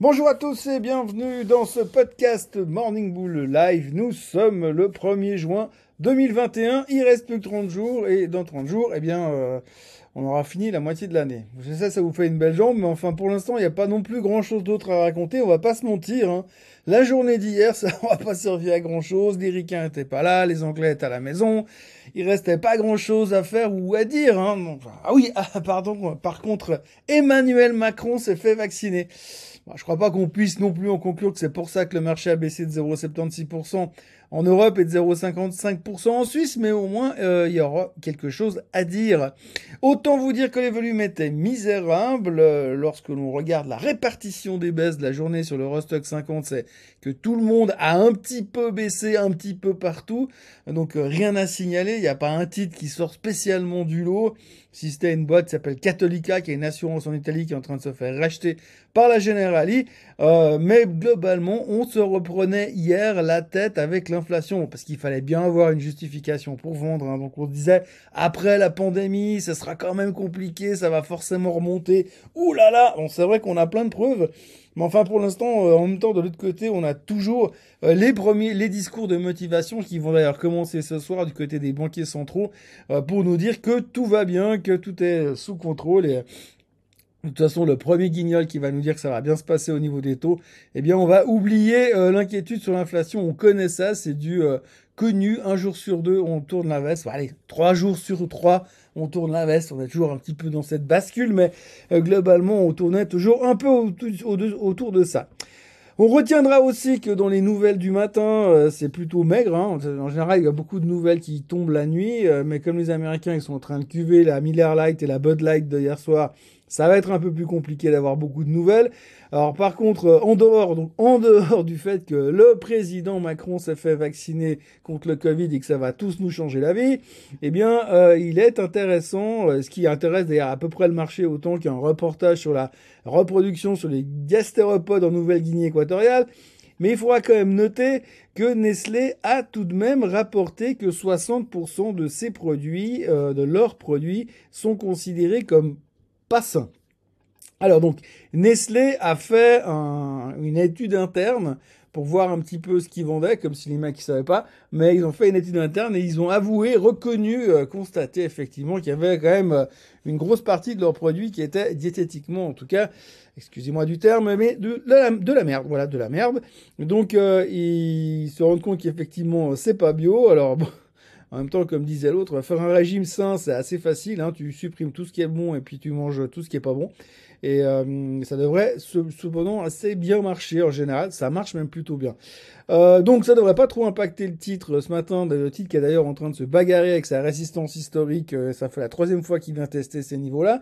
Bonjour à tous et bienvenue dans ce podcast Morning Bull Live. Nous sommes le 1er juin 2021. Il reste plus que 30 jours et dans 30 jours, eh bien, euh, on aura fini la moitié de l'année. Je sais, ça vous fait une belle jambe, mais enfin, pour l'instant, il n'y a pas non plus grand chose d'autre à raconter. On va pas se mentir. Hein. La journée d'hier, ça n'a pas servi à grand chose. Les ricains n'étaient pas là, les anglais étaient à la maison. Il restait pas grand chose à faire ou à dire. Hein. ah oui, ah, pardon. Par contre, Emmanuel Macron s'est fait vacciner. Je je crois pas qu'on puisse non plus en conclure que c'est pour ça que le marché a baissé de 0,76% en Europe et de 0,55% en Suisse, mais au moins euh, il y aura quelque chose à dire. Autant vous dire que les volumes étaient misérables euh, lorsque l'on regarde la répartition des baisses de la journée sur le Rostock 50, c'est que tout le monde a un petit peu baissé un petit peu partout, donc euh, rien à signaler, il n'y a pas un titre qui sort spécialement du lot. Si c'était une boîte qui s'appelle Catholica, qui est une assurance en Italie qui est en train de se faire racheter par la Generali, mais globalement on se reprenait hier la tête avec l'inflation, parce qu'il fallait bien avoir une justification pour vendre. Hein. Donc on disait, après la pandémie, ça sera quand même compliqué, ça va forcément remonter. Ouh là là Bon, c'est vrai qu'on a plein de preuves. Mais enfin, pour l'instant, euh, en même temps, de l'autre côté, on a toujours euh, les premiers, les discours de motivation qui vont d'ailleurs commencer ce soir du côté des banquiers centraux euh, pour nous dire que tout va bien, que tout est sous contrôle et de toute façon, le premier guignol qui va nous dire que ça va bien se passer au niveau des taux, eh bien, on va oublier euh, l'inquiétude sur l'inflation. On connaît ça, c'est du euh, connu. Un jour sur deux, on tourne la veste. allez, trois jours sur trois, on tourne la veste. On est toujours un petit peu dans cette bascule, mais euh, globalement, on tournait toujours un peu autour de ça. On retiendra aussi que dans les nouvelles du matin, c'est plutôt maigre. Hein. En général, il y a beaucoup de nouvelles qui tombent la nuit, mais comme les Américains ils sont en train de cuver la Miller Light et la Bud Light de hier soir, ça va être un peu plus compliqué d'avoir beaucoup de nouvelles. Alors par contre, euh, en dehors, donc en dehors du fait que le président Macron s'est fait vacciner contre le Covid et que ça va tous nous changer la vie, eh bien, euh, il est intéressant, euh, ce qui intéresse d'ailleurs à peu près le marché autant qu'un reportage sur la reproduction sur les gastéropodes en Nouvelle-Guinée équatoriale. Mais il faudra quand même noter que Nestlé a tout de même rapporté que 60% de ses produits, de leurs produits, sont considérés comme Alors donc, Nestlé a fait une étude interne pour voir un petit peu ce qu'ils vendaient, comme si les mecs ne savaient pas, mais ils ont fait une étude interne et ils ont avoué, reconnu, euh, constaté effectivement qu'il y avait quand même euh, une grosse partie de leurs produits qui étaient diététiquement, en tout cas, excusez-moi du terme, mais de, la, de la merde, voilà, de la merde. Donc euh, ils se rendent compte qu'effectivement c'est pas bio, alors bon, en même temps, comme disait l'autre, faire un régime sain, c'est assez facile. Hein. tu supprimes tout ce qui est bon et puis tu manges tout ce qui est pas bon. Et euh, ça devrait cependant assez bien marcher en général. Ça marche même plutôt bien. Euh, donc ça devrait pas trop impacter le titre ce matin. Le titre qui est d'ailleurs en train de se bagarrer avec sa résistance historique. Euh, ça fait la troisième fois qu'il vient tester ces niveaux-là.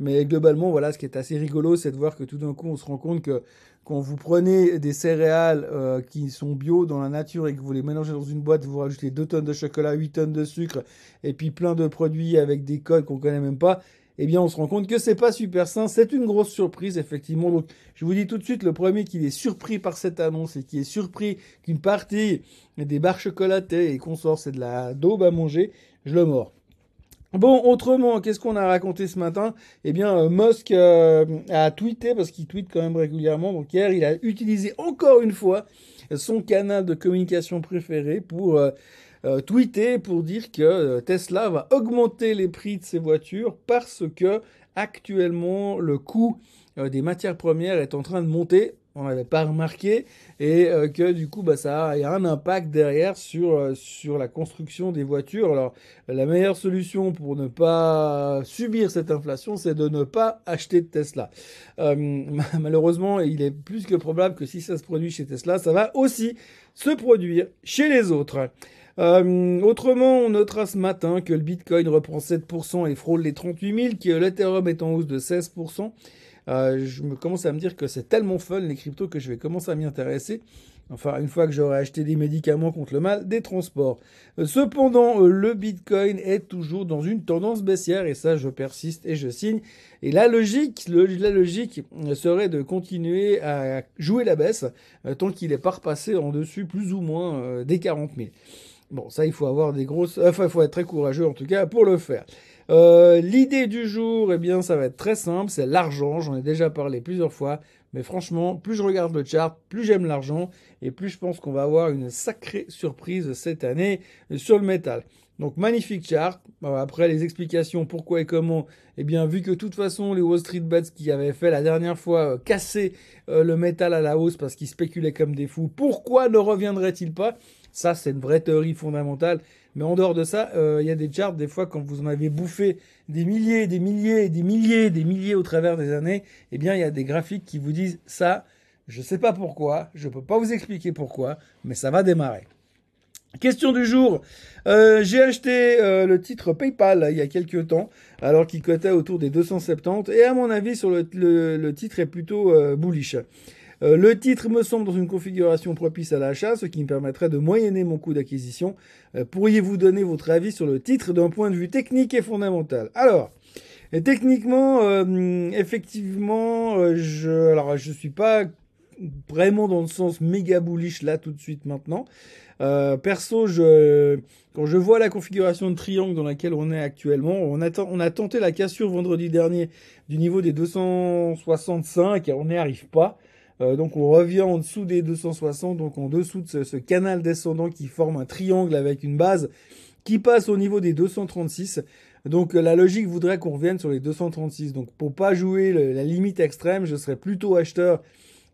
Mais globalement, voilà, ce qui est assez rigolo, c'est de voir que tout d'un coup, on se rend compte que quand vous prenez des céréales euh, qui sont bio dans la nature et que vous les mélangez dans une boîte, vous rajoutez 2 tonnes de chocolat, 8 tonnes de sucre et puis plein de produits avec des codes qu'on connaît même pas, eh bien, on se rend compte que c'est pas super sain. C'est une grosse surprise, effectivement. Donc, je vous dis tout de suite, le premier qui est surpris par cette annonce et qui est surpris qu'une partie des barres chocolatées et qu'on sort, c'est de la daube à manger, je le mords. Bon, autrement, qu'est-ce qu'on a raconté ce matin? Eh bien, euh, Musk euh, a tweeté, parce qu'il tweet quand même régulièrement, donc hier, il a utilisé encore une fois son canal de communication préféré pour euh, tweeter, pour dire que Tesla va augmenter les prix de ses voitures parce que actuellement, le coût des matières premières est en train de monter on n'avait pas remarqué et euh, que du coup bah ça a, un impact derrière sur euh, sur la construction des voitures. Alors la meilleure solution pour ne pas subir cette inflation, c'est de ne pas acheter de Tesla. Euh, malheureusement, il est plus que probable que si ça se produit chez Tesla, ça va aussi se produire chez les autres. autrement, on notera ce matin que le Bitcoin reprend 7% et frôle les 38 000, que l'Ethereum est en hausse de 16%. Euh, je me commence à me dire que c'est tellement fun les cryptos que je vais commencer à m'y intéresser. Enfin, une fois que j'aurai acheté des médicaments contre le mal des transports. Euh, cependant, euh, le Bitcoin est toujours dans une tendance baissière et ça, je persiste et je signe. Et la logique, la logique serait de continuer à jouer la baisse tant qu'il n'est pas repassé en dessus plus ou moins des 40 000. Bon, ça, il faut avoir des grosses, enfin, il faut être très courageux en tout cas pour le faire. Euh, l'idée du jour, eh bien, ça va être très simple, c'est l'argent. J'en ai déjà parlé plusieurs fois. Mais franchement, plus je regarde le chart, plus j'aime l'argent et plus je pense qu'on va avoir une sacrée surprise cette année sur le métal. Donc magnifique chart. Après les explications pourquoi et comment, eh bien vu que de toute façon les Wall Street Bets qui avaient fait la dernière fois euh, casser euh, le métal à la hausse parce qu'ils spéculaient comme des fous, pourquoi ne reviendrait-il pas? Ça c'est une vraie théorie fondamentale. Mais en dehors de ça, euh, il y a des charts des fois quand vous en avez bouffé des milliers, des milliers, des milliers, des milliers au travers des années, eh bien il y a des graphiques qui vous disent ça. Je sais pas pourquoi, je peux pas vous expliquer pourquoi, mais ça va démarrer. Question du jour. Euh, j'ai acheté euh, le titre PayPal il y a quelques temps, alors qu'il cotait autour des 270, et à mon avis, sur le, le, titre est plutôt euh, bullish. le titre me semble dans une configuration propice à l'achat, ce qui me permettrait de moyenner mon coût d'acquisition. Pourriez-vous donner votre avis sur le titre d'un point de vue technique et fondamental? Alors, techniquement, effectivement, je, alors je suis pas vraiment dans le sens méga bullish là tout de suite maintenant. Euh, perso, je, quand je vois la configuration de triangle dans laquelle on est actuellement, on a, on a tenté la cassure vendredi dernier du niveau des 265 et on n'y arrive pas. Euh, donc on revient en dessous des 260, donc en dessous de ce, ce, canal descendant qui forme un triangle avec une base qui passe au niveau des 236. Donc la logique voudrait qu'on revienne sur les 236. Donc pour pas jouer la limite extrême, je serais plutôt acheteur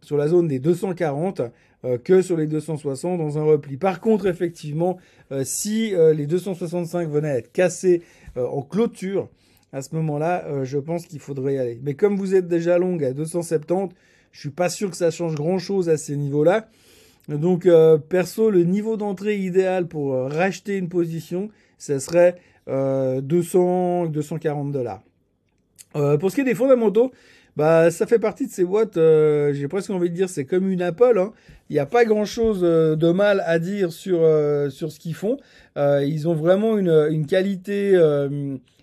sur la zone des 240 euh, que sur les 260 dans un repli. Par contre, effectivement, euh, si euh, les 265 venaient à être cassés en clôture, à ce moment-là, je pense qu'il faudrait y aller. Mais comme vous êtes déjà long à 270, je suis pas sûr que ça change grand-chose à ces niveaux-là. Donc, perso, le niveau d'entrée idéal pour racheter une position, ce serait 200, 240 dollars. pour ce qui est des fondamentaux, bah, ça fait partie de ces boîtes, euh, j'ai presque envie de dire, c'est comme une Apple. Hein. Il n'y a pas grand-chose euh, de mal à dire sur, euh, sur ce qu'ils font. ils ont vraiment une, une qualité...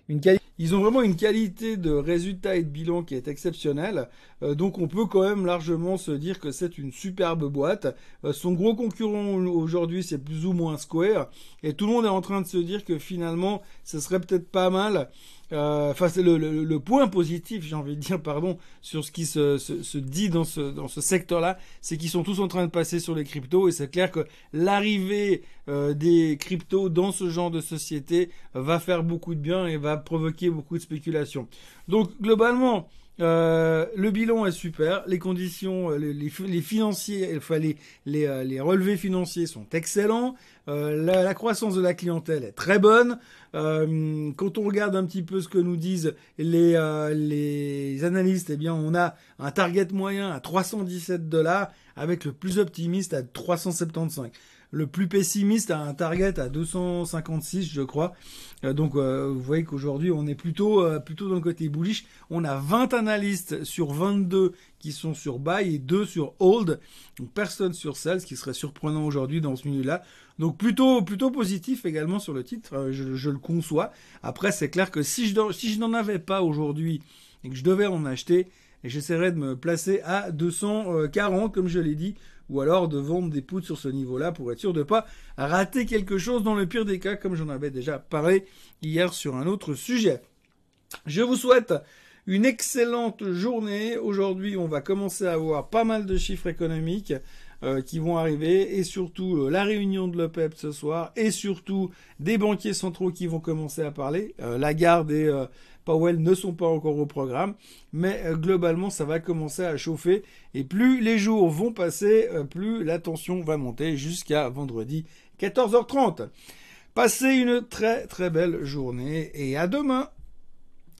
une qualité ils ont vraiment une qualité de résultat et de bilan qui est exceptionnelle. donc on peut quand même largement se dire que c'est une superbe boîte. son gros concurrent aujourd'hui c'est plus ou moins Square. Et tout le monde est en train de se dire que finalement ce serait peut-être pas mal euh, enfin, c'est le, le, point positif, j'ai envie de dire, pardon, sur ce qui se, se, se dit dans ce, dans ce secteur-là, c'est qu'ils sont tous en train de passer sur les cryptos et c'est clair que l'arrivée euh, des cryptos dans ce genre de société va faire beaucoup de bien et va provoquer beaucoup de spéculation. Donc, globalement, euh, le bilan est super, les conditions, euh, les, financiers, enfin les, les, euh, les, relevés financiers sont excellents, la, croissance de la clientèle est très bonne. Quand on regarde un petit peu ce que nous disent les, les analystes, eh bien on a un target moyen à 317 dollars avec le plus optimiste à 375 le plus pessimiste a un target à 256, je crois. Euh, donc, euh, vous voyez qu'aujourd'hui, on est plutôt, euh, plutôt dans le côté bullish. On a 20 analystes sur 22 qui sont sur buy et 2 sur hold. Donc, personne sur sell, ce qui serait surprenant aujourd'hui dans ce milieu-là. Donc, plutôt, plutôt positif également sur le titre. Je, je le conçois. Après, c'est clair que si je, si je n'en avais pas aujourd'hui et que je devais en acheter, j'essaierais de me placer à 240, comme je l'ai dit, ou alors de vendre des poutres sur ce niveau-là pour être sûr de ne pas rater quelque chose dans le pire des cas, comme j'en avais déjà parlé hier sur un autre sujet. Je vous souhaite une excellente journée. Aujourd'hui, on va commencer à avoir pas mal de chiffres économiques euh, qui vont arriver. Et surtout euh, la réunion de l'OPEP ce soir. Et surtout des banquiers centraux qui vont commencer à parler. Euh, Lagarde et Powell ne sont pas encore au programme, mais globalement ça va commencer à chauffer. Et plus les jours vont passer, plus la tension va monter jusqu'à vendredi 14h30. Passez une très très belle journée et à demain